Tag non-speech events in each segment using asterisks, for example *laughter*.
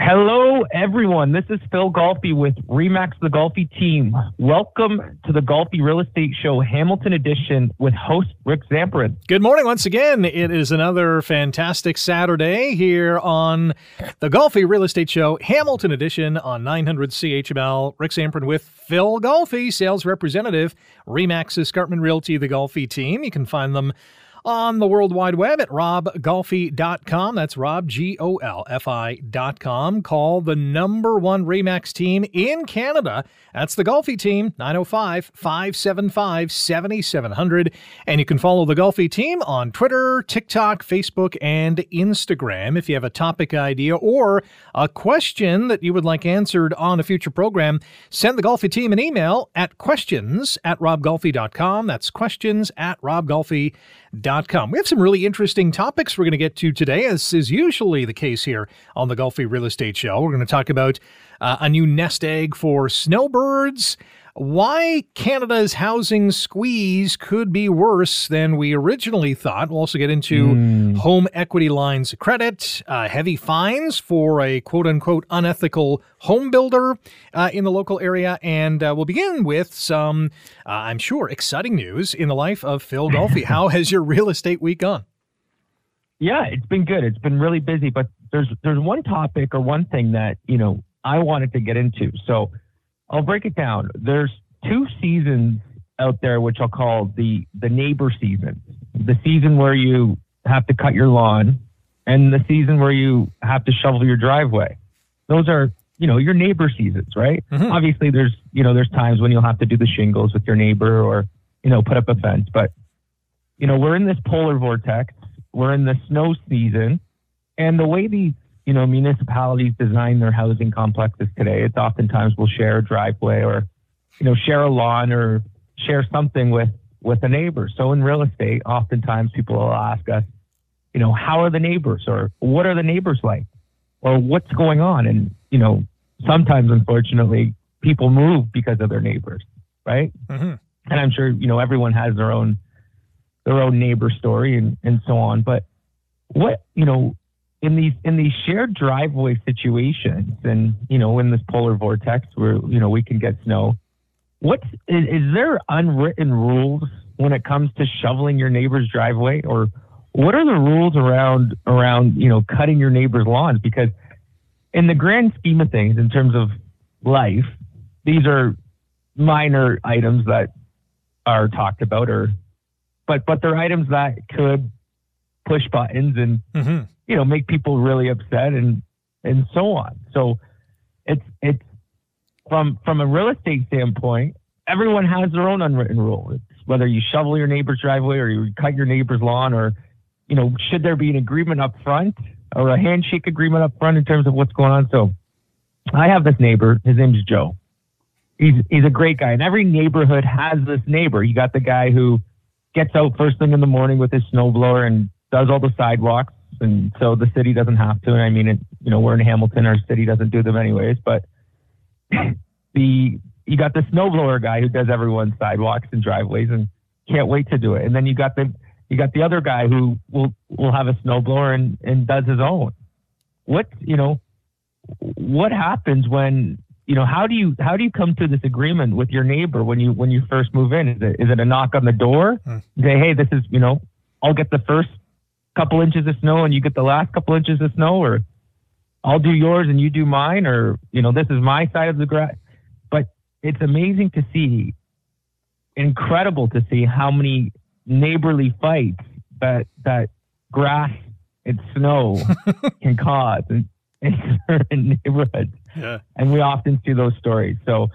Hello, everyone. This is Phil Golfi with Remax the Golfi team. Welcome to the Golfi Real Estate Show Hamilton Edition with host Rick Zamperin. Good morning once again. It is another fantastic Saturday here on the Golfi Real Estate Show Hamilton Edition on 900 CHML. Rick Zamperin with Phil Golfi, sales representative, Remax Escarpment Realty, the Golfi team. You can find them on the World Wide Web at robgolfi.com. That's Rob, G O L F I.com. Call the number one Remax team in Canada. That's the Golfi team, 905 575 7700. And you can follow the Golfi team on Twitter, TikTok, Facebook, and Instagram. If you have a topic idea or a question that you would like answered on a future program, send the Golfi team an email at questions at robgolfi.com. That's questions at robgolfi.com. We have some really interesting topics we're going to get to today, as is usually the case here on the Golfi Real Estate Show. We're going to talk about uh, a new nest egg for snowbirds, why Canada's housing squeeze could be worse than we originally thought. We'll also get into mm. home equity lines of credit, uh, heavy fines for a quote unquote unethical home builder uh, in the local area, and uh, we'll begin with some, uh, I'm sure, exciting news in the life of Phil Golfi. *laughs* How has your real estate week gone? Yeah, it's been good. It's been really busy, but there's there's one topic or one thing that you know I wanted to get into. So I'll break it down. There's two seasons out there, which I'll call the the neighbor season. The season where you have to cut your lawn, and the season where you have to shovel your driveway. Those are you know your neighbor seasons, right? Mm-hmm. Obviously, there's you know there's times when you'll have to do the shingles with your neighbor or you know put up a fence, but you know we're in this polar vortex. We're in the snow season, and the way these you know, municipalities design their housing complexes today. It's oftentimes we'll share a driveway or, you know, share a lawn or share something with with a neighbor. So in real estate, oftentimes people will ask us, you know, how are the neighbors or what are the neighbors like or what's going on? And, you know, sometimes unfortunately people move because of their neighbors, right? Mm-hmm. And I'm sure, you know, everyone has their own their own neighbor story and, and so on. But what, you know, in these in these shared driveway situations, and you know, in this polar vortex where you know we can get snow, what is, is there unwritten rules when it comes to shoveling your neighbor's driveway, or what are the rules around around you know cutting your neighbor's lawns? Because in the grand scheme of things, in terms of life, these are minor items that are talked about, or but but they're items that could push buttons and mm-hmm you know, make people really upset and and so on. So it's it's from from a real estate standpoint, everyone has their own unwritten rule. It's whether you shovel your neighbor's driveway or you cut your neighbor's lawn or you know, should there be an agreement up front or a handshake agreement up front in terms of what's going on? So I have this neighbor, his name's Joe. He's he's a great guy. And every neighborhood has this neighbor. You got the guy who gets out first thing in the morning with his snowblower and does all the sidewalks and so the city doesn't have to. And I mean, it, you know, we're in Hamilton, our city doesn't do them anyways. But *clears throat* the you got the snowblower guy who does everyone's sidewalks and driveways and can't wait to do it. And then you got the you got the other guy who will will have a snowblower and and does his own. What you know, what happens when you know how do you how do you come to this agreement with your neighbor when you when you first move in? Is it is it a knock on the door? Hmm. Say, hey, this is you know, I'll get the first couple inches of snow and you get the last couple inches of snow, or I'll do yours and you do mine, or you know this is my side of the grass. But it's amazing to see, incredible to see how many neighborly fights that that grass and snow *laughs* can cause in, in certain neighborhoods. Yeah. And we often see those stories. So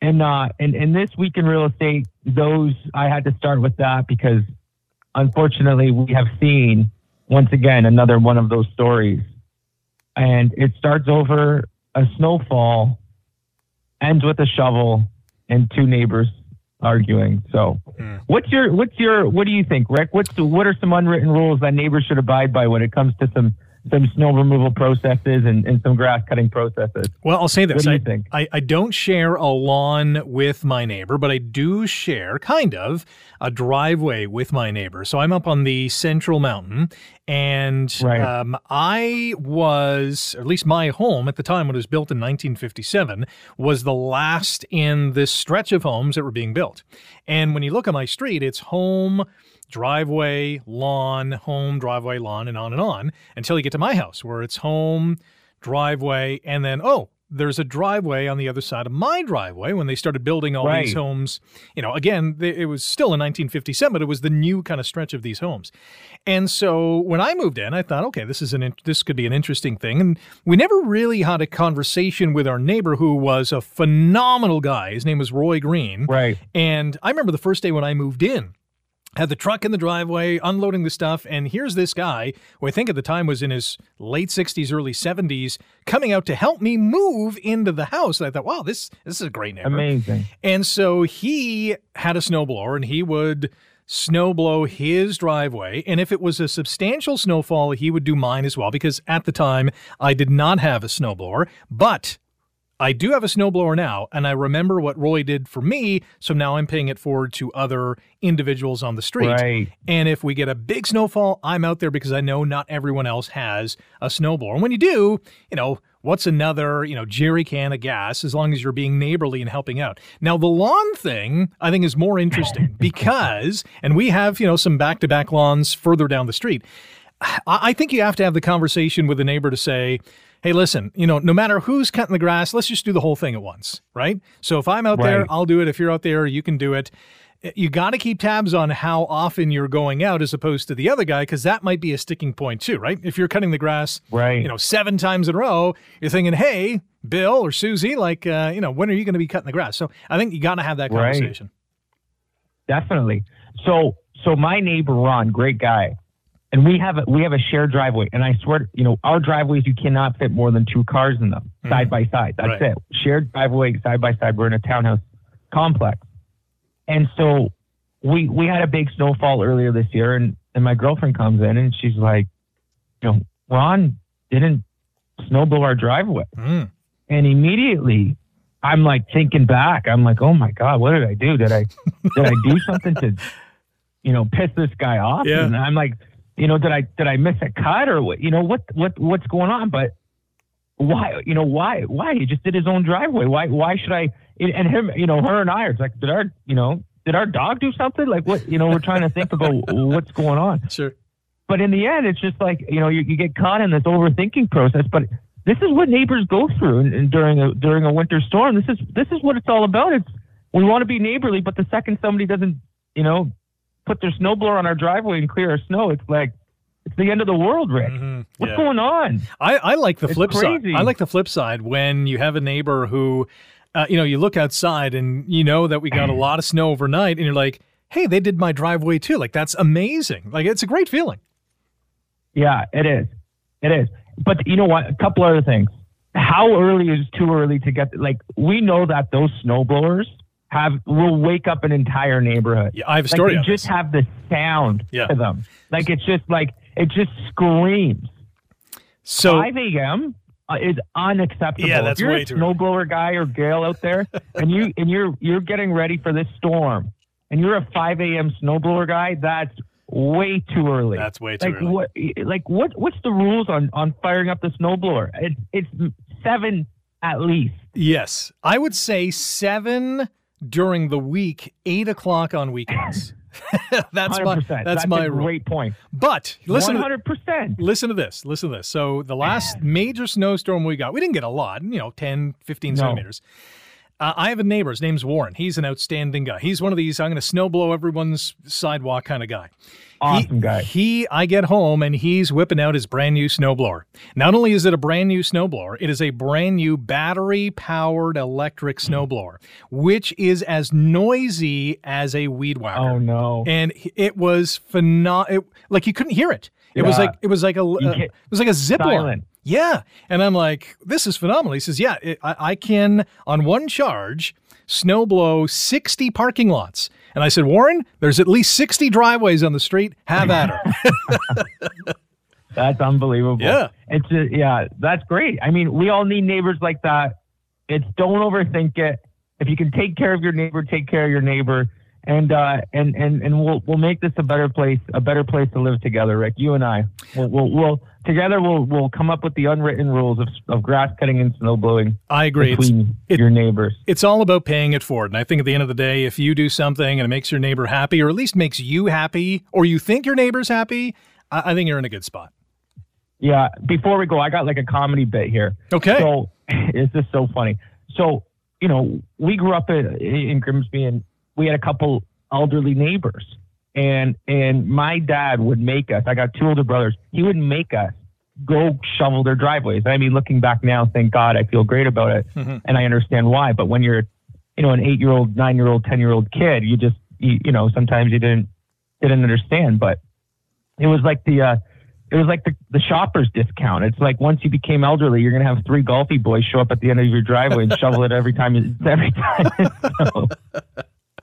and uh and, and this week in real estate, those I had to start with that because unfortunately, we have seen once again another one of those stories. And it starts over a snowfall, ends with a shovel, and two neighbors arguing. So, mm. what's your what's your what do you think, Rick? What's what are some unwritten rules that neighbors should abide by when it comes to some some snow removal processes and, and some grass cutting processes. Well, I'll say this. What do you I, think? I, I don't share a lawn with my neighbor, but I do share kind of a driveway with my neighbor. So I'm up on the central mountain and Right. um, I was, at least my home at the time when it was built in 1957, was the last in this stretch of homes that were being built. And when you look at my street, it's home, driveway, lawn, home, driveway, lawn, and on and on until you get to my house where it's home, driveway, and then, oh, there's a driveway on the other side of my driveway when they started building all these homes. You know, again, they, it was still in 1957, but it was the new kind of stretch of these homes. And so when I moved in, I thought, okay, this is an in- this could be an interesting thing. And we never really had a conversation with our neighbor, who was a phenomenal guy. His name was Roy Green. Right. And I remember the first day when I moved in, had the truck in the driveway, unloading the stuff, and here's this guy, who I think at the time was in his late 60s, early 70s, coming out to help me move into the house. And I thought, wow, this this is a great neighbor. Amazing. And so he had a snowblower and he would snowblow his driveway. And if it was a substantial snowfall, he would do mine as well, because at the time I did not have a snowblower. But I do have a snowblower now, and I remember what Roy did for me, so now I'm paying it forward to other individuals on the street. Right. And if we get a big snowfall, I'm out there because I know not everyone else has a snowblower. And when you do, you know, what's another, you know, jerry can of gas as long as you're being neighborly and helping out. Now, the lawn thing I think is more interesting *laughs* because, and we have, you know, some back to back lawns further down the street. I I think you have to have the conversation with the neighbor to say, hey, listen, you know, no matter who's cutting the grass, let's just do the whole thing at once, right? So if I'm out there, I'll do it. If you're out there, you can do it. You got to keep tabs on how often you're going out as opposed to the other guy, because that might be a sticking point too, right? If you're cutting the grass, Right. you know, seven times in a row, you're thinking, hey, Bill or Susie, like, uh, you know, when are you going to be cutting the grass? So I think you got to have that Right. conversation. Definitely. So so my neighbor Ron, great guy, and we have a, we have a shared driveway, and I swear, you know, our driveways you cannot fit more than two cars in them side by side. That's. Right. it. Shared driveway side by side. We're in a townhouse complex, and so we we had a big snowfall earlier this year, and and my girlfriend comes in and she's like, you know, Ron didn't snowblow our driveway. Mm. And immediately I'm like thinking back. I'm like, oh my God, what did I do? Did I did I do something to you know piss this guy off? Yeah. And I'm like, you know, did I did I miss a cut or what you know, what what what's going on? But why you know, why why? He just did his own driveway. Why why should I and him, you know, her and I are like, did our you know, did our dog do something? Like what you know, we're trying to think about what's going on *laughs* Sure. but in the end, it's just like you know you, you get caught in this overthinking process. But this is what neighbors go through and, and during a during a winter storm. This is this is what it's all about. It's we want to be neighborly, but the second somebody doesn't you know put their snowblower on our driveway and clear our snow, it's like it's the end of the world, Rick. Mhm. What's Yeah. going on? I, I like the It's flip side. I like the flip side when you have a neighbor who, uh, you know, you look outside and you know that we got a lot of snow overnight, and you're like, hey, they did my driveway too. Like that's amazing. Like it's a great feeling. Yeah, it is. It is. But you know what? A couple other things. How early is too early to get? Like we know that those snowblowers have will wake up an entire neighborhood. Yeah, I have a Like story they just this. have the sound Yeah. to them. Like it's just like it just screams. So 5 a.m. is unacceptable. Yeah, that's if you're way a too early. snowblower guy or gal out there, and you and you're you're getting ready for this storm, and you're a 5 a.m. snowblower guy, that's way too early. that's way too like early. what? Like what? What's the rules on on firing up the snowblower? It, it's seven at least. Yes, I would say seven during the week, eight o'clock on weekends. *laughs* that's my 100%. that's, my a rule. great point. But listen, to, hundred percent. listen to this. Listen to this. So the last major snowstorm we got, we didn't get a lot, you know, 10, 15 No. centimeters. Uh, I have a neighbor. His name's Warren. He's an outstanding guy. He's one of these I'm going to snowblow everyone's sidewalk kind of guy. Awesome he, guy. He, I get home and he's whipping out his brand new snowblower. Not only is it a brand new snowblower, it is a brand new battery powered electric snowblower, which is as noisy as a weed whacker Oh no. and it was phenomenal. Like you couldn't hear it. It was like it was like a uh, it was like a zip line. Silent. Yeah, and I'm like, this is phenomenal. He says, yeah, it, I, I can on one charge snowblow 60 parking lots. And I said, Warren, there's at least 60 driveways on the street. Have at her. *laughs* *laughs* That's unbelievable. Yeah. It's just, yeah, that's great. I mean, we all need neighbors like that. It's don't overthink it. If you can take care of your neighbor, take care of your neighbor. And uh, and and and we'll we'll make this a better place, a better place to live together, Rick. You and I, we'll we'll, we'll together we'll we'll come up with the unwritten rules of, of grass cutting and snow blowing. I agree. It's, between it- your neighbors. it's all about paying it forward. And I think at the end of the day, if you do something and it makes your neighbor happy, or at least makes you happy, or you think your neighbor's happy, I, I think you're in a good spot. Yeah. Before we go, I got like a comedy bit here. Okay. So *laughs* it's just so funny. So you know, we grew up in, in Grimsby, and we had a couple elderly neighbors, and and my dad would make us. I got two older brothers. He would make us go shovel their driveways. I mean, looking back now, thank God, I feel great about it, Mhm. and I understand why. But when you're, you know, an eight-year-old, nine-year-old, ten-year-old kid, you just, you, you know, sometimes you didn't didn't understand. But it was like the uh, it was like the, the shopper's discount. It's like once you became elderly, you're gonna have three Golfi boys show up at the end of your driveway and shovel it every time. Every time. *laughs* so,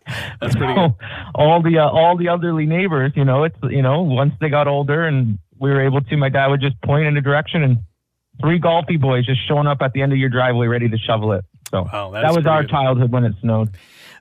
*laughs* That's pretty so good. *laughs* all the uh, all the elderly neighbors, you know, it's you know, once they got older and we were able to, my dad would just point in a direction and three Golfi boys just showing up at the end of your driveway ready to shovel it. So Wow, that's that was our good. childhood when it snowed.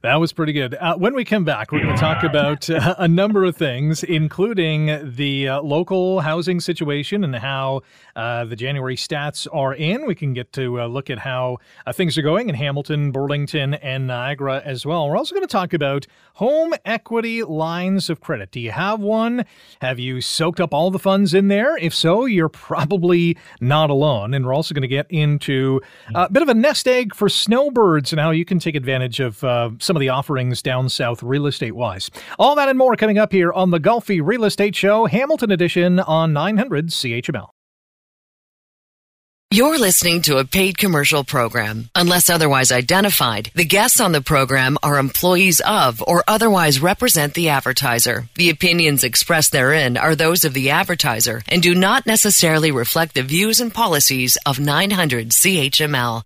That was pretty good. Uh, when we come back, we're going to talk about uh, *laughs* a number of things, including the uh, local housing situation and how uh, the January stats are in. We can get to uh, look at how uh, things are going in Hamilton, Burlington, and Niagara as well. We're also going to talk about home equity lines of credit. Do you have one? Have you soaked up all the funds in there? If so, you're probably not alone. And we're also going to get into a bit of a nest egg for snowbirds and how you can take advantage of some of the offerings down south real estate wise. All that and more coming up here on the Golfi Real Estate Show, Hamilton Edition on 900 CHML. You're listening to a paid commercial program. Unless otherwise identified, the guests on the program are employees of or otherwise represent the advertiser. The opinions expressed therein are those of the advertiser and do not necessarily reflect the views and policies of 900 CHML.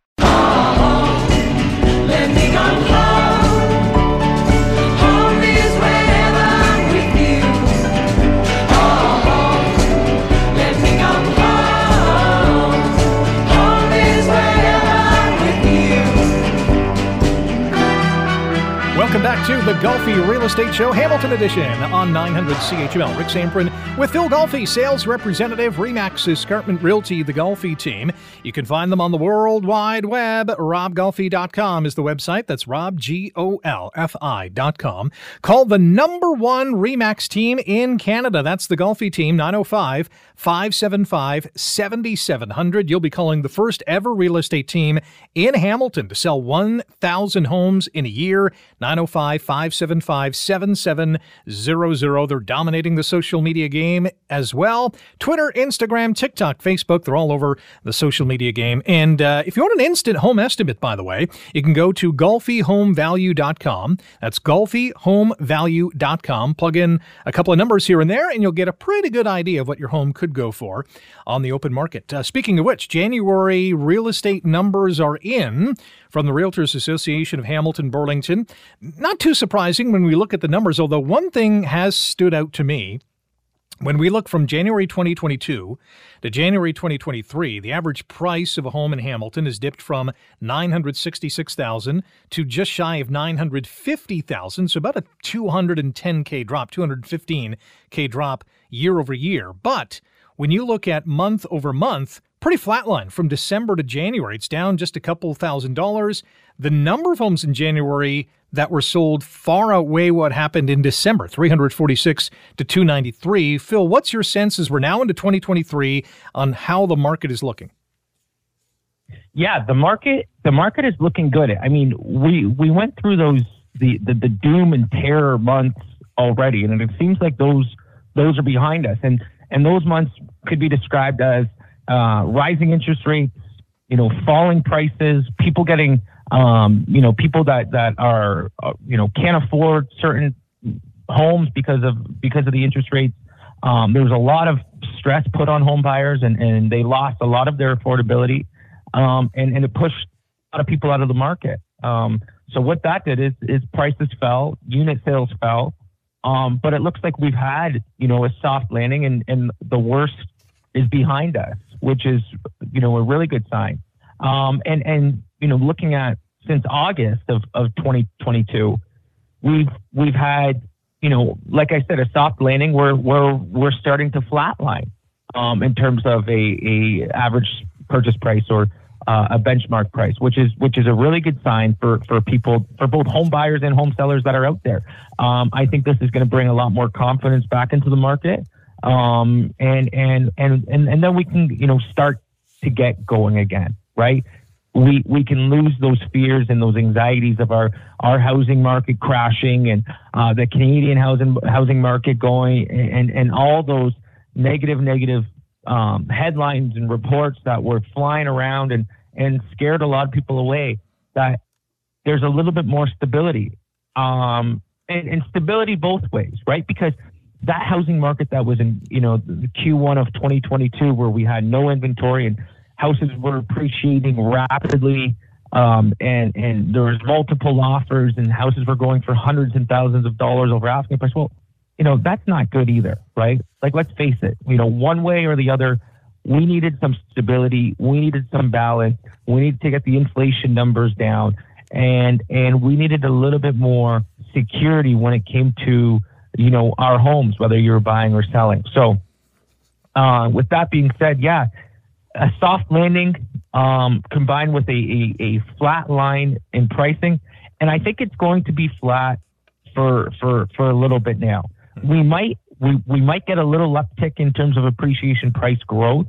The Golfi Real Estate Show, Hamilton Edition on 900 CHML. Rick Zamperin with Phil Golfi, sales representative, Remax Escarpment Realty, the Golfi team. You can find them on the World Wide Web. RobGolfi.com is the website. That's Rob, G O L F I.com. Call the number one Remax team in Canada. That's the Golfi team, 905 575 7700. You'll be calling the first ever real estate team in Hamilton to sell 1,000 homes in a year. 905 575 7700. They're dominating the social media game as well. Twitter, Instagram, TikTok, Facebook, they're all over the social media game. And uh, if you want an instant home estimate, by the way, you can go to golfihomevalue.com. That's golfihomevalue.com. Plug in a couple of numbers here and there, and you'll get a pretty good idea of what your home could go for on the open market. Uh, speaking of which, January real estate numbers are in from the Realtors Association of Hamilton Burlington. Not too surprising when we look at the numbers, although one thing has stood out to me. When we look from January 2022 to January 2023, the average price of a home in Hamilton has dipped from 966,000 to just shy of 950,000, so about a 210k drop, 215k drop year over year. But when you look at month over month, pretty flatline from December to January. It's down just a couple thousand dollars. The number of homes in January that were sold far outweigh what happened in December, 346 to 293. Phil, what's your sense as we're now into 2023 on how the market is looking? Yeah, the market the market is looking good. I mean, we we went through those the the, the doom and terror months already, and it seems like those those are behind us. And and those months could be described as uh, rising interest rates, you know, falling prices, people getting, um, you know, people that that are, uh, you know, can't afford certain homes because of because of the interest rates. Um, there was a lot of stress put on home buyers, and and they lost a lot of their affordability, um, and and it pushed a lot of people out of the market. Um, so what that did is is prices fell, unit sales fell, um, but it looks like we've had you know a soft landing, and and the worst is behind us, which is you know a really good sign. Um, and and you know looking at since August of, of 2022, we've we've had you know like I said a soft landing. We're we're we're starting to flatline um, in terms of a, a average purchase price or uh, a benchmark price, which is which is a really good sign for for people for both home buyers and home sellers that are out there. Um, I think this is going to bring a lot more confidence back into the market, um, and, and and and and then we can you know start to get going again, right? We we can lose those fears and those anxieties of our our housing market crashing and uh, the Canadian housing housing market going and and all those negative negative um, headlines and reports that were flying around and, and scared a lot of people away that there's a little bit more stability um, and, and stability both ways, right? Because that housing market that was in, you know, the Q1 of 2022 where we had no inventory and houses were appreciating rapidly um, and, and there was multiple offers and houses were going for hundreds and thousands of dollars over asking price. Well, you know, that's not good either, right? Like, let's face it, you know, one way or the other, we needed some stability. We needed some balance. We needed to get the inflation numbers down and, and we needed a little bit more security when it came to, you know, our homes, whether you're buying or selling. So, uh, with that being said, yeah, a soft landing um, combined with a, a, a flat line in pricing, and I think it's going to be flat for for for a little bit now we might we, we might get a little uptick in terms of appreciation price growth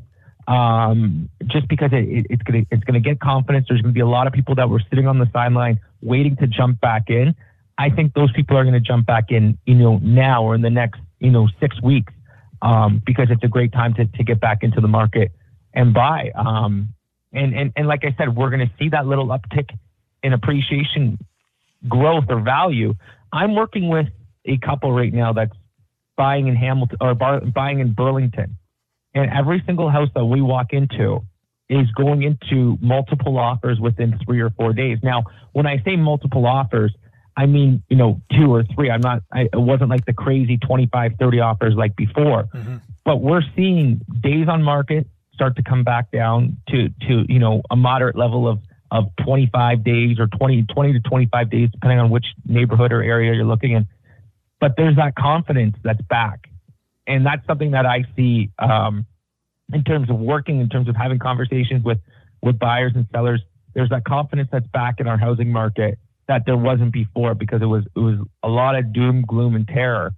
um, just because it, it, it's gonna it's gonna get confidence. There's gonna be a lot of people that were sitting on the sideline waiting to jump back in. I think those people are gonna jump back in, you know, now or in the next you know six weeks um, because it's a great time to to get back into the market and buy. Um, and and and like I said, we're gonna see that little uptick in appreciation growth or value. I'm working with a couple right now that's buying in Hamilton or bar, buying in Burlington, and every single house that we walk into is going into multiple offers within three or four days. Now, when I say multiple offers, I mean, you know, two or three. I'm not, I, it wasn't like the crazy 25, 30 offers like before, Mm-hmm. but we're seeing days on market start to come back down to, to, you know, a moderate level of, of 25 days or 20, 20 to 25 days, depending on which neighborhood or area you're looking in but there's that confidence that's back. And that's something that I see um, in terms of working, in terms of having conversations with, with buyers and sellers. There's that confidence that's back in our housing market that there wasn't before because it was it was a lot of doom, gloom, and terror.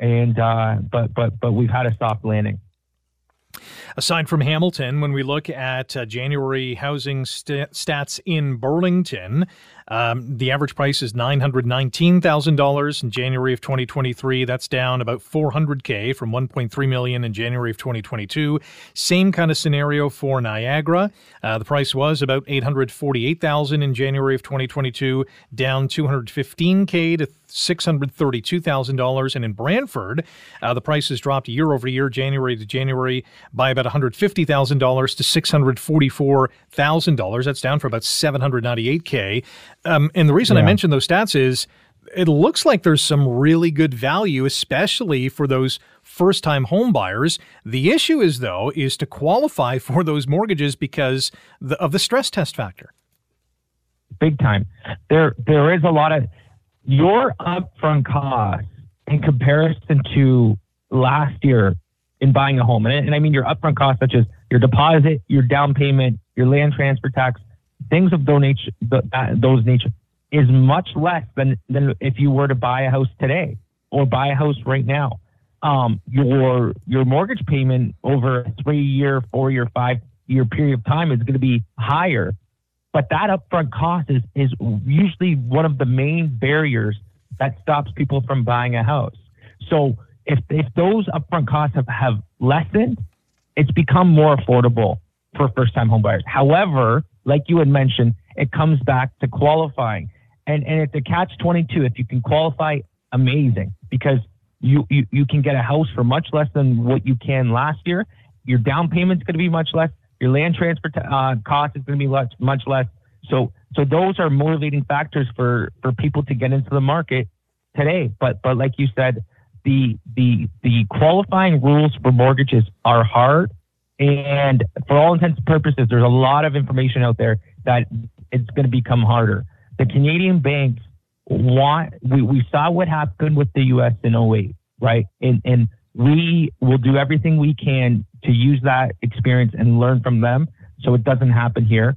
And uh, but but but we've had a soft landing. Aside from Hamilton, when we look at uh, January housing st- stats in Burlington, um, the average price is $919,000 in January of 2023. That's down about 400K from 1.3 million in January of 2022. Same kind of scenario for Niagara. Uh, the price was about 848,000 in January of 2022, down 215K to $632,000. And in Brantford, uh, the price has dropped year over year, January to January, by about $150,000 to $644,000. That's down for about 798K. Um, and the reason I Yeah. mention those stats is it looks like there's some really good value, especially for those first time home buyers. The issue is, though, is to qualify for those mortgages because the, of the stress test factor. big time. There there is a lot of your upfront costs in comparison to last year in buying a home, and, and I mean your upfront costs such as your deposit, your down payment, your land transfer tax, things of those nature, those nature, is much less than than if you were to buy a house today or buy a house right now. Um, your your mortgage payment over a three year, four year, five year period of time is going to be higher but that upfront cost is is usually one of the main barriers that stops people from buying a house. So if if those upfront costs have, have lessened, it's become more affordable for first time homebuyers. However, like you had mentioned, it comes back to qualifying. And and it's a catch twenty two. If you can qualify, amazing. Because you, you you can get a house for much less than what you can last year. Your down payment's going to be much less. Your land transfer t- uh, cost is going to be much much less. So so those are motivating factors for for people to get into the market today. But but like you said, the the the qualifying rules for mortgages are hard And for all intents and purposes, there's a lot of information out there that it's going to become harder. The Canadian banks want, we, we saw what happened with the US in 08, right? And, and we will do everything we can to use that experience and learn from them so it doesn't happen here.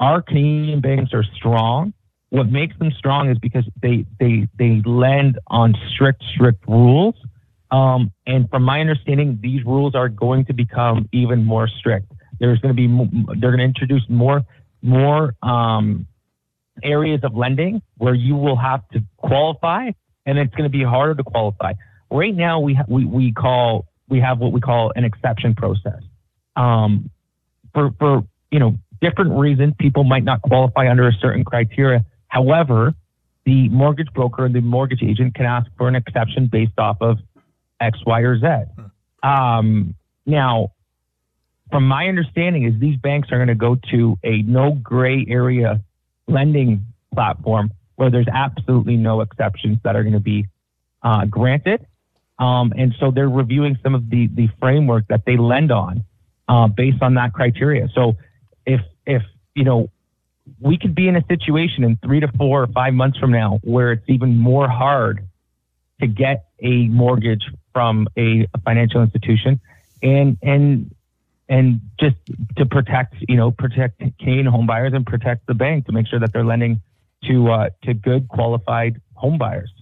Our Canadian banks are strong. What makes them strong is because they, they, they lend on strict, strict rules. Um, and from my understanding, these rules are going to become even more strict. There's going to be, they're going to introduce more, more um, areas of lending where you will have to qualify, and it's going to be harder to qualify. Right now, we ha- we we call we have what we call an exception process. Um, for for you know different reasons, people might not qualify under a certain criteria. However, the mortgage broker and the mortgage agent can ask for an exception based off of X, Y, or Z. Um, now, from my understanding, is these banks are going to go to a no gray area lending platform where there's absolutely no exceptions that are going to be uh, granted. Um, and so they're reviewing some of the the framework that they lend on uh, based on that criteria. So if if you know we could be in a situation in three to four or five months from now where it's even more hard to get a mortgage from a, financial institution and and and just to protect you know protect Canadian home buyers and protect the bank to make sure that they're lending to uh, to good qualified home buyers.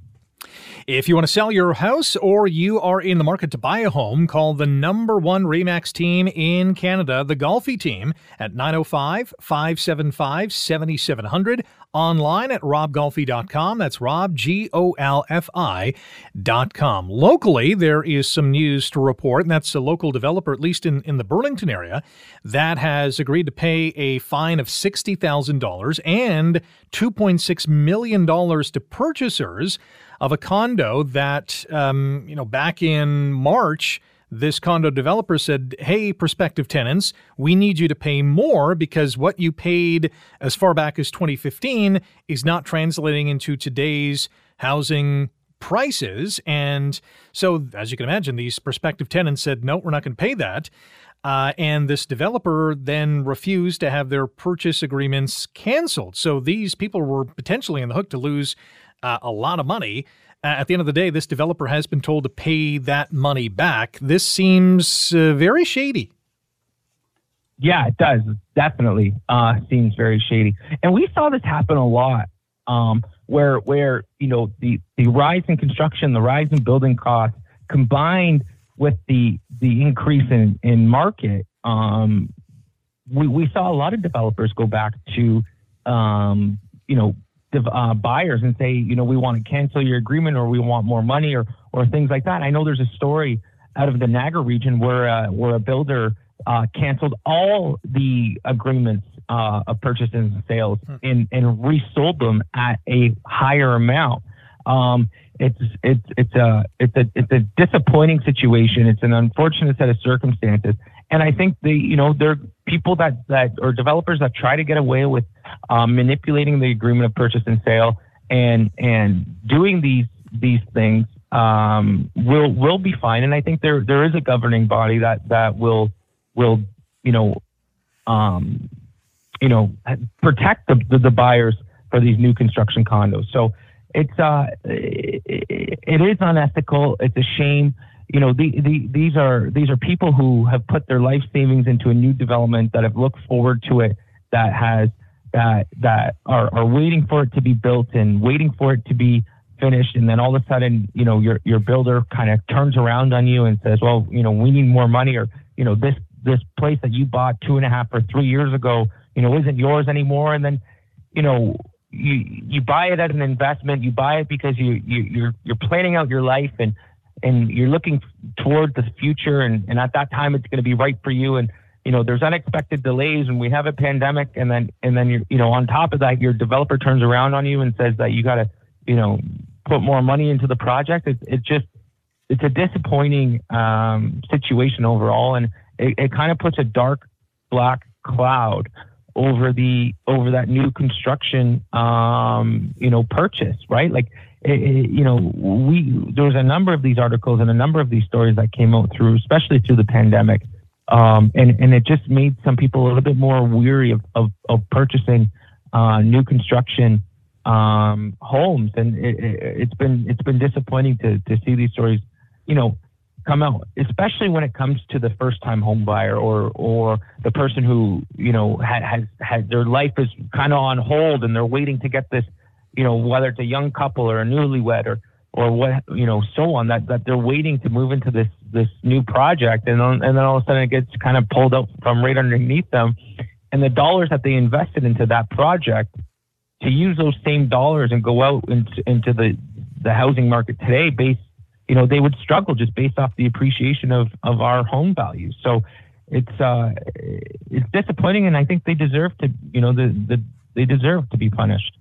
If you want to sell your house or you are in the market to buy a home, call the number one REMAX team in Canada, the Golfi team, at 905 575 7700. Online at robgolfi.com. That's Rob, G O L F I.com. Locally, there is some news to report, and that's a local developer, at least in, in the Burlington area, that has agreed to pay a fine of $60,000 and $2.6 million to purchasers of a condo that, um, you know, back in March, this condo developer said, Hey, prospective tenants, we need you to pay more because what you paid as far back as 2015 is not translating into today's housing prices. And so, as you can imagine, these prospective tenants said, No, we're not going to pay that. Uh, and this developer then refused to have their purchase agreements canceled. So these people were potentially in the hook to lose uh, a lot of money. Uh, at the end of the day, this developer has been told to pay that money back. This seems uh, very shady. Yeah, it does. Definitely uh, seems very shady. And we saw this happen a lot um, where, where, you know, the, the rise in construction, the rise in building costs combined with the, the increase in, in market, um, we, we saw a lot of developers go back to, um, you know, dev- uh, buyers and say, you know, we want to cancel your agreement or we want more money or, or things like that. I know there's a story out of the Niagara region where, uh, where a builder uh, canceled all the agreements uh, of purchases and sales and, and resold them at a higher amount. Um, it's it's it's a it's a it's a disappointing situation. It's an unfortunate set of circumstances, and I think the you know there are people that that or developers that try to get away with um, manipulating the agreement of purchase and sale and and doing these these things um, will will be fine. And I think there there is a governing body that that will will you know um, you know protect the, the the buyers for these new construction condos. So it's uh it, is unethical. It's a shame. You know, the, the, these are these are people who have put their life savings into a new development that have looked forward to it, that has that that are, are waiting for it to be built and waiting for it to be finished, and then all of a sudden, you know, your your builder kind of turns around on you and says, well, you know, we need more money, or you know, this this place that you bought two and a half or three years ago, you know, isn't yours anymore, and then, you know, you you buy it as an investment. You buy it because you, you you're you're planning out your life and and you're looking toward the future. And, and at that time, it's going to be right for you. And you know, there's unexpected delays, and we have a pandemic. And then and then you you know, on top of that, your developer turns around on you and says that you got to you know put more money into the project. It's it's just it's a disappointing um, situation overall, and it, it kind of puts a dark black cloud over the over that new construction um, you know purchase right? Like it, it, you know we there was a number of these articles and a number of these stories that came out through especially through the pandemic. Um, and and it just made some people a little bit more weary of of, of purchasing uh, new construction um, homes, and it, it's been it's been disappointing to to see these stories, you know, come out, especially when it comes to the first time home buyer or or the person who you know has had their life is kind of on hold and they're waiting to get this, you know, whether it's a young couple or a newlywed or or what you know so on that that they're waiting to move into this this new project and then, and then all of a sudden it gets kind of pulled up from right underneath them. And the dollars that they invested into that project to use those same dollars and go out into, into the the housing market today based you know they would struggle just based off the appreciation of of our home values so it's uh it's disappointing and i think they deserve to you know the, the they deserve to be punished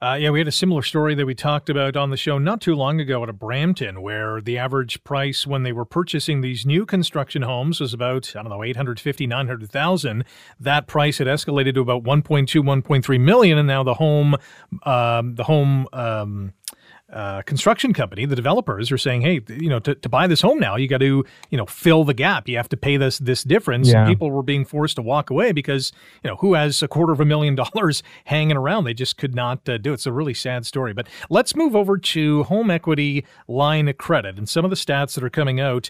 Uh, yeah, we had a similar story that we talked about on the show not too long ago at a Brampton, where the average price when they were purchasing these new construction homes was about, I don't know, 850, 900,000. That price had escalated to about 1.2, 1.3 million. And now the home, um, the home, um, uh, construction company, the developers are saying, "Hey, you know, to, to buy this home now, you got to, you know, fill the gap. You have to pay this this difference." Yeah. And people were being forced to walk away because, you know, who has a quarter of a million *laughs* dollars hanging around? They just could not uh, do it. It's a really sad story. But let's move over to home equity line of credit and some of the stats that are coming out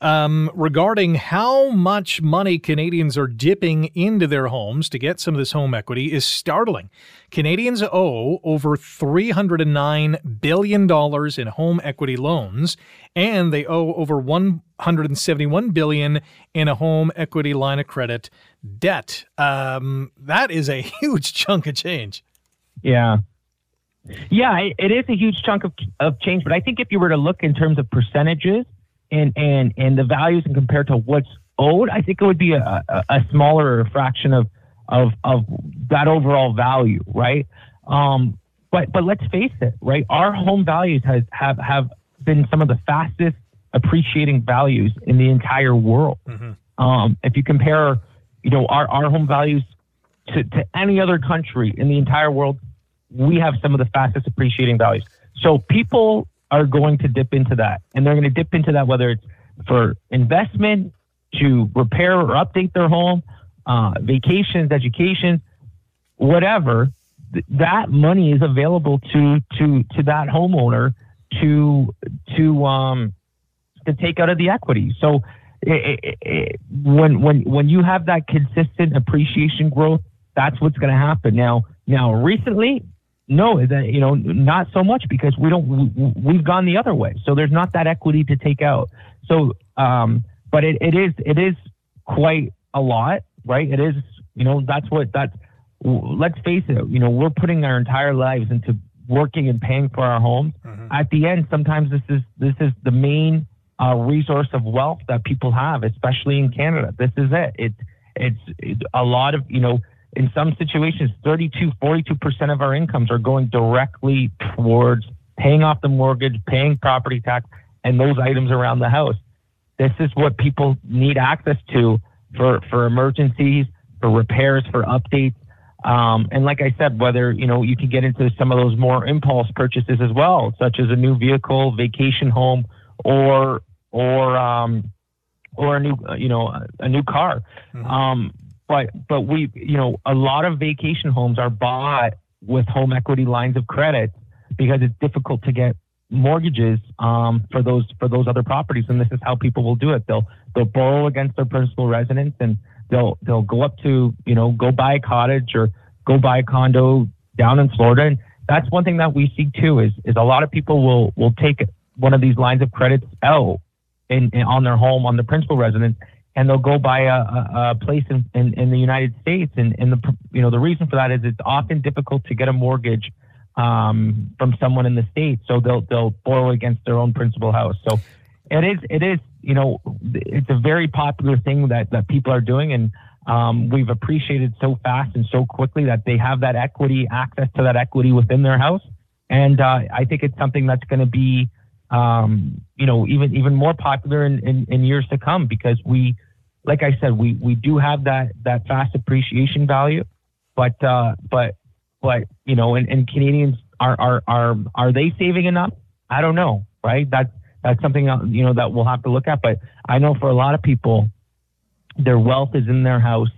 um, regarding how much money Canadians are dipping into their homes to get some of this home equity is startling. Canadians owe over $309 billion in home equity loans, and they owe over 171 billion in a home equity line of credit debt. Um, that is a *laughs* huge chunk of change. Yeah. Yeah, it, is a huge chunk of, of change, but I think if you were to look in terms of percentages and, and, and the values and compared to what's owed, I think it would be a, a, a smaller fraction of, of, of that overall value, right? Um, but, but let's face it, right? Our home values has, have, have been some of the fastest appreciating values in the entire world. Um, if you compare, you know, our, our home values to, to any other country in the entire world, we have some of the fastest appreciating values. So people are going to dip into that, and they're going to dip into that whether it's for investment, to repair or update their home, uh, vacations, education, whatever. Th- that money is available to to to that homeowner to to um to take out of the equity. So it, it, it, when when when you have that consistent appreciation growth, that's what's going to happen. Now now recently, no, that you know not so much because we don't we, we've gone the other way. So there's not that equity to take out. So um, but it, it is it is quite a lot, right? It is you know that's what that's. Let's face it, you know we're putting our entire lives into working and paying for our homes. At the end, sometimes this is this is the main uh, resource of wealth that people have, especially in Canada. This is it. It it's it, a lot of you know in some situations 32 42% of our incomes are going directly towards paying off the mortgage, paying property tax and those items around the house. This is what people need access to for for emergencies, for repairs, for updates. Um, and like I said, whether you know you can get into some of those more impulse purchases as well, such as a new vehicle, vacation home, or or um, or a new uh, you know a, a new car. Um, but but we you know a lot of vacation homes are bought with home equity lines of credit because it's difficult to get mortgages um, for those for those other properties, and this is how people will do it. They'll they'll borrow against their principal residence, and they'll they'll go up to you know go buy a cottage or go buy a condo down in Florida, and that's one thing that we see too is is a lot of people will will take one of these lines of credits out in, in on their home on the principal residence and they'll go buy a, a, place in, in, in the United States and, and the you know the reason for that is it's often difficult to get a mortgage um, from someone in the state, so they'll they'll borrow against their own principal house. So it is it is you know it's a very popular thing that that people are doing. And um, we've appreciated so fast and so quickly that they have that equity access to that equity within their house. And uh, I think it's something that's going to be um, you know, even even more popular in, in, in years to come because we, like I said, we we do have that that fast appreciation value, but uh, but but you know, and, and Canadians are are are are they saving enough? I don't know, right? That's that's something uh, you know that we'll have to look at. But I know for a lot of people, their wealth is in their house.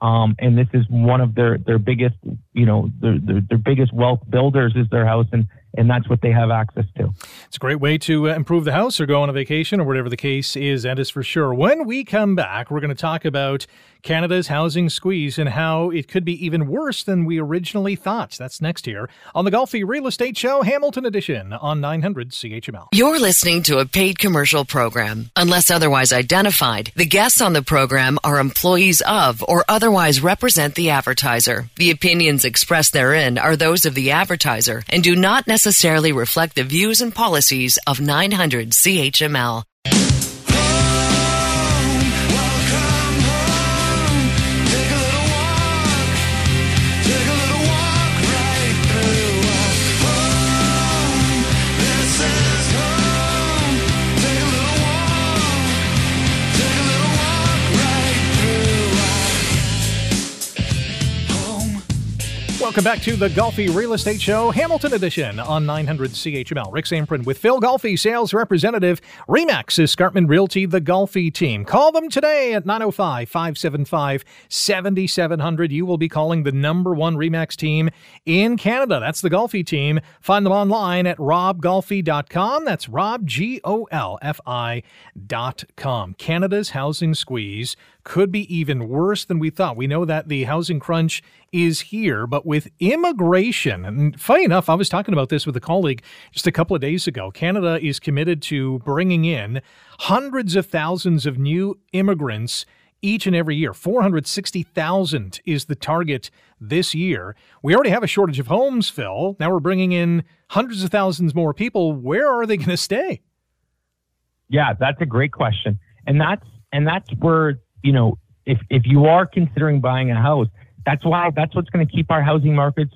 Um, and this is one of their, their biggest, you know, their, their, their biggest wealth builders is their house. And, and that's what they have access to. It's a great way to uh, improve the house or go on a vacation or whatever the case is. That is for sure. When we come back, we're going to talk about Canada's housing squeeze and how it could be even worse than we originally thought. That's next here on the Golfi Real Estate Show, Hamilton Edition on 900 CHML. You're listening to a paid commercial program. Unless otherwise identified, the guests on the program are employees of or otherwise represent the advertiser. The opinions expressed therein are those of the advertiser and do not necessarily reflect the views and policies of 900 CHML. Welcome back to the Golfi Real Estate Show, Hamilton Edition on 900 CHML. Rick Zamperin with Phil Golfi, sales representative. Remax Escarpment Realty, the Golfi team. Call them today at 905 575 7700. You will be calling the number one Remax team in Canada. That's the Golfi team. Find them online at robgolfi.com. That's Rob, G O L F I.com. Canada's housing squeeze could be even worse than we thought. We know that the housing crunch is here, but with immigration, and funny enough, I was talking about this with a colleague just a couple of days ago. Canada is committed to bringing in hundreds of thousands of new immigrants each and every year. 460,000 is the target this year. We already have a shortage of homes, Phil. Now we're bringing in hundreds of thousands more people. Where are they going to stay? Yeah, that's a great question. And that's and that's where, you know, if if you are considering buying a house, that's why that's what's going to keep our housing markets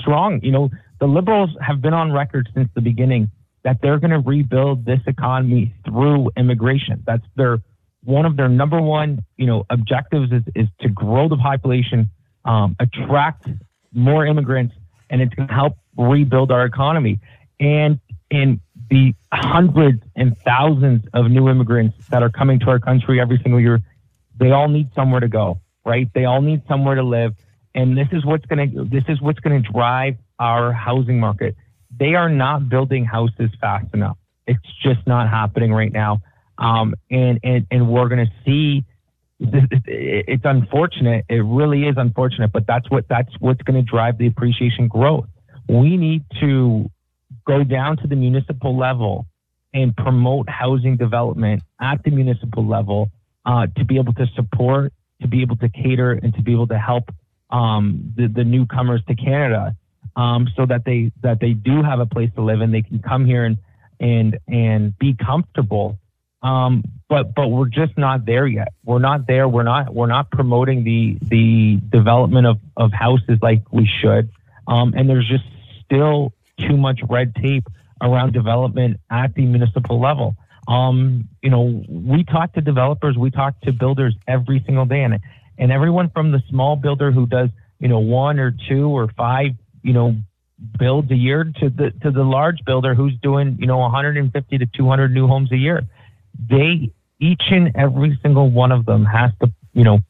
strong. You know, the liberals have been on record since the beginning that they're going to rebuild this economy through immigration. That's their one of their number one, you know, objectives is, is to grow the population, um, attract more immigrants, and it's going to help rebuild our economy. And in the hundreds and thousands of new immigrants that are coming to our country every single year, they all need somewhere to go, right? They all need somewhere to live, and this is what's going to this is what's going to drive our housing market. They are not building houses fast enough. It's just not happening right now, um, and and and we're going to see. *laughs* It's unfortunate. It really is unfortunate, but that's what that's what's going to drive the appreciation growth. We need to go down to the municipal level and promote housing development at the municipal level uh, to be able to support, to be able to cater, and to be able to help um, the, the newcomers to Canada, um, so that they that they do have a place to live and they can come here and and and be comfortable. Um, but but we're just not there yet. We're not there. We're not we're not promoting the the development of of houses like we should. Um, and there's just still too much red tape around development at the municipal level. Um, you know, we talk to developers, we talk to builders every single day, and and everyone from the small builder who does you know one or two or five you know builds a year to the to the large builder who's doing you know 150 to 200 new homes a year. They each and every single one of them has to you know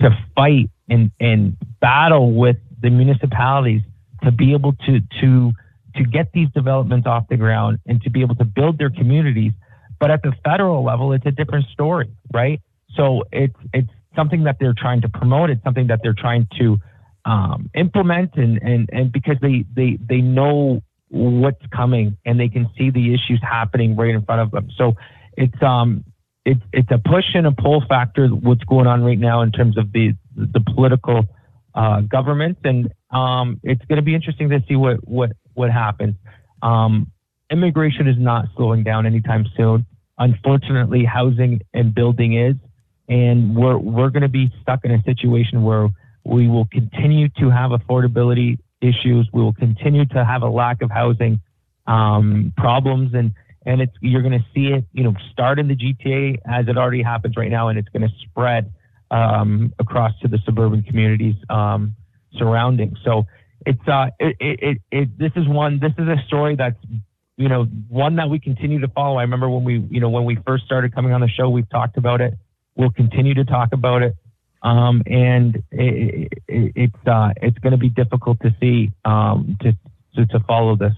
to fight and and battle with the municipalities to be able to to to get these developments off the ground and to be able to build their communities. But at the federal level, it's a different story, right? So it's it's something that they're trying to promote. It's something that they're trying to um, implement, and and and because they they they know what's coming and they can see the issues happening right in front of them. So it's um it's it's a push and a pull factor what's going on right now in terms of the the political uh, government, and um, it's going to be interesting to see what what what happens. Um, immigration is not slowing down anytime soon. Unfortunately, housing and building is, and we're we're going to be stuck in a situation where we will continue to have affordability issues. We will continue to have a lack of housing um, problems, and and it's you're going to see it, you know, start in the GTA as it already happens right now, and it's going to spread um, across to the suburban communities um, surrounding. So it's uh, it, it, it, this is one this is a story that's you know one that we continue to follow. I remember when we you know when we first started coming on the show, we've talked about it. We'll continue to talk about it, um, and it, it, it's uh, it's going to be difficult to see um, to, to to follow this.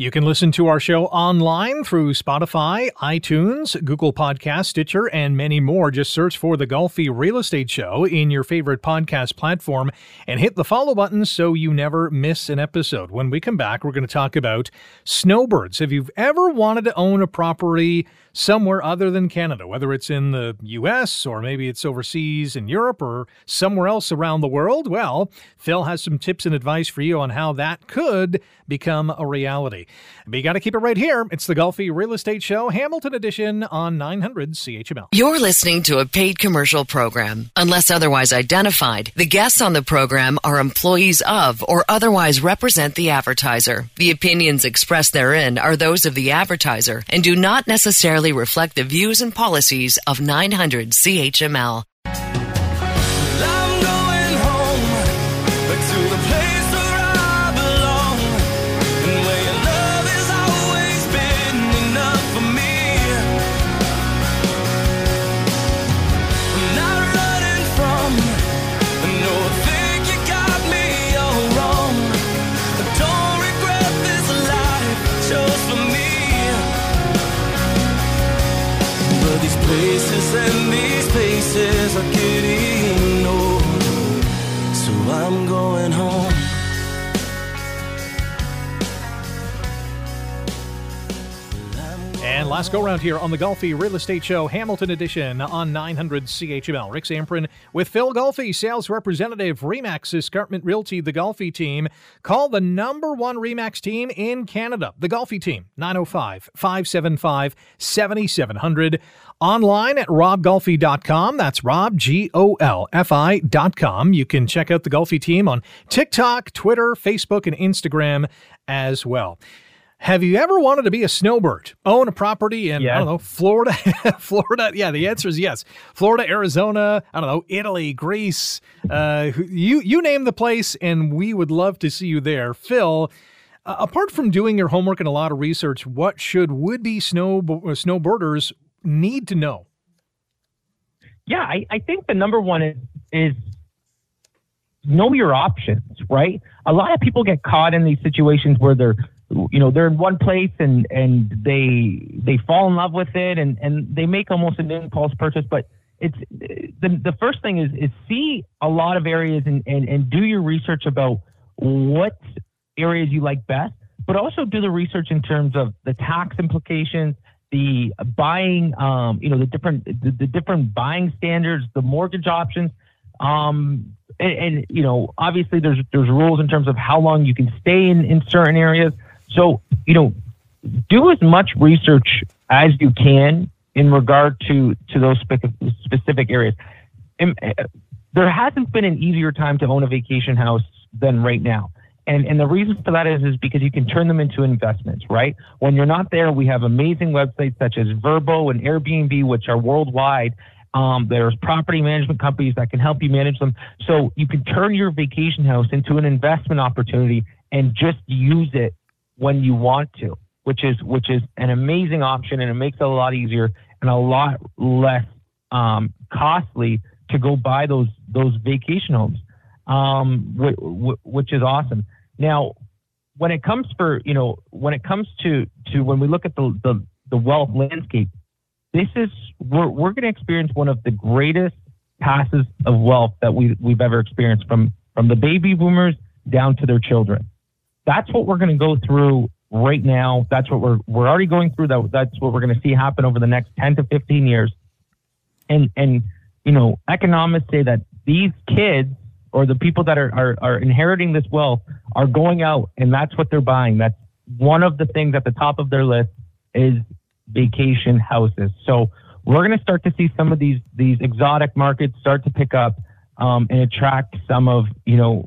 You can listen to our show online through Spotify, iTunes, Google Podcast, Stitcher, and many more. Just search for the Golfi Real Estate Show in your favorite podcast platform and hit the follow button so you never miss an episode. When we come back, we're going to talk about snowbirds. Have you've ever wanted to own a property somewhere other than Canada, whether it's in the US or maybe it's overseas in Europe or somewhere else around the world? Well, Phil has some tips and advice for you on how that could become a reality. But you got to keep it right here. It's the Golfi Real Estate Show, Hamilton Edition on 900 CHML. You're listening to a paid commercial program. Unless otherwise identified, the guests on the program are employees of or otherwise represent the advertiser. The opinions expressed therein are those of the advertiser and do not necessarily reflect the views and policies of 900 CHML. Last go round here on the Golfi Real Estate Show, Hamilton Edition on 900 CHML. Rick Zamperin with Phil Golfi, sales representative, Remax Escarpment Realty, the Golfi team. Call the number one Remax team in Canada, the Golfi team, 905 575 7700. Online at robgolfi.com. That's Rob, G O L F I.com. You can check out the Golfi team on TikTok, Twitter, Facebook, and Instagram as well. Have you ever wanted to be a snowbird? Own a property in, I don't know, Florida? *laughs* Florida? Yeah, the answer is yes. Florida, Arizona, I don't know, Italy, Greece. Uh, you, you name the place, and we would love to see you there. Phil, uh, apart from doing your homework and a lot of research, what should would be snow, uh, snowbirders need to know? Yeah, I, I think the number one is is know your options, right? A lot of people get caught in these situations where they're you know, they're in one place and and they they fall in love with it and and they make almost an impulse purchase, but it's the the first thing is is see a lot of areas and and, and do your research about what areas you like best, but also do the research in terms of the tax implications, the buying, um, you know, the different the, the different buying standards, the mortgage options, um, and, and you know, obviously there's there's rules in terms of how long you can stay in in certain areas. So you know, do as much research as you can in regard to to those specific areas. And, uh, there hasn't been an easier time to own a vacation house than right now. And, and the reason for that is, is because you can turn them into investments, right? When you're not there, we have amazing websites such as Vrbo and Airbnb, which are worldwide. Um, there's property management companies that can help you manage them. So you can turn your vacation house into an investment opportunity and just use it when you want to, which is which is an amazing option and it makes it a lot easier and a lot less um, costly to go buy those those vacation homes, um, wh- wh- which is awesome. Now, when it comes for you know when it comes to to when we look at the the, the wealth landscape, this is we're we're going to experience one of the greatest passes of wealth that we we've ever experienced from from the baby boomers down to their children. That's what we're going to go through right now. That's what we're we're already going through. That that's what we're going to see happen over the next ten to fifteen years. And and you know, economists say that these kids or the people that are, are, are inheriting this wealth are going out and that's what they're buying. That's one of the things at the top of their list is vacation houses. So we're going to start to see some of these these exotic markets start to pick up um, and attract some of you know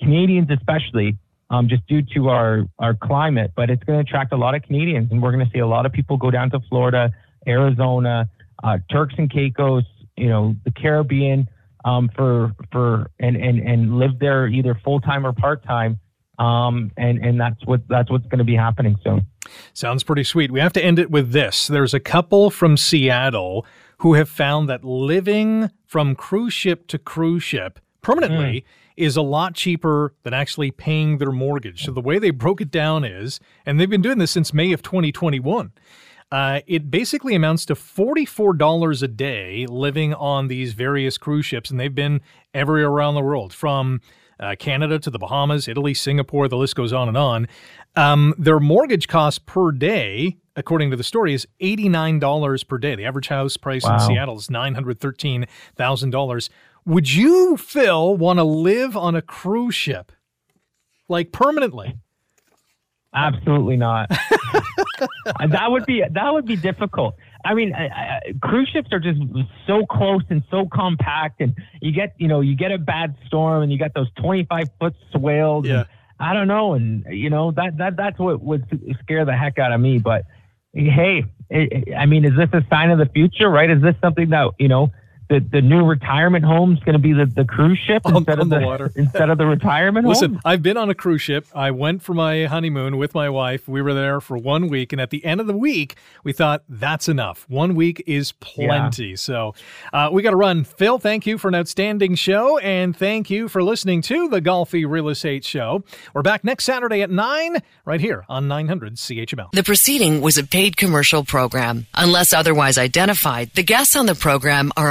Canadians especially um, just due to our our climate. But it's going to attract a lot of Canadians, and we're going to see a lot of people go down to Florida, Arizona, uh, Turks and Caicos, you know, the Caribbean um, for for and and and live there either full time or part time. Um, and and that's what that's what's going to be happening soon. Sounds pretty sweet. We have to end it with this. There's a couple from Seattle who have found that living from cruise ship to cruise ship permanently Mm. Is a lot cheaper than actually paying their mortgage. So the way they broke it down is, and they've been doing this since May of 2021. Uh, it basically amounts to $44 a day living on these various cruise ships, and they've been everywhere around the world from uh, Canada to the Bahamas, Italy, Singapore, the list goes on and on. Um, their mortgage cost per day, according to the story, is $89 per day. The average house price in Seattle is $913,000. Would you, Phil, want to live on a cruise ship? Like permanently? Absolutely not. *laughs* that would be that would be difficult. I mean, I, I, cruise ships are just so close and so compact, and you get you know you get a bad storm, and you got those twenty five foot swales. Yeah. And I don't know, and you know that that that's what would scare the heck out of me. But hey, i I mean, is this a sign of the future? Right? Is this something that you know? The, the new retirement home is going to be the, the cruise ship On- instead on of the the, water. *laughs* instead of the retirement Listen, home. I've been on a cruise ship. I went for my honeymoon with my wife. We were there for one week, and at the end of the week, we thought that's enough. One week is plenty. So uh, we got to run. Phil, thank you for an outstanding show, and thank you for listening to the Golfi Real Estate Show. We're back next Saturday at 9 right here on 900 CHML. The proceeding was a paid commercial program. Unless otherwise identified, the guests on the program are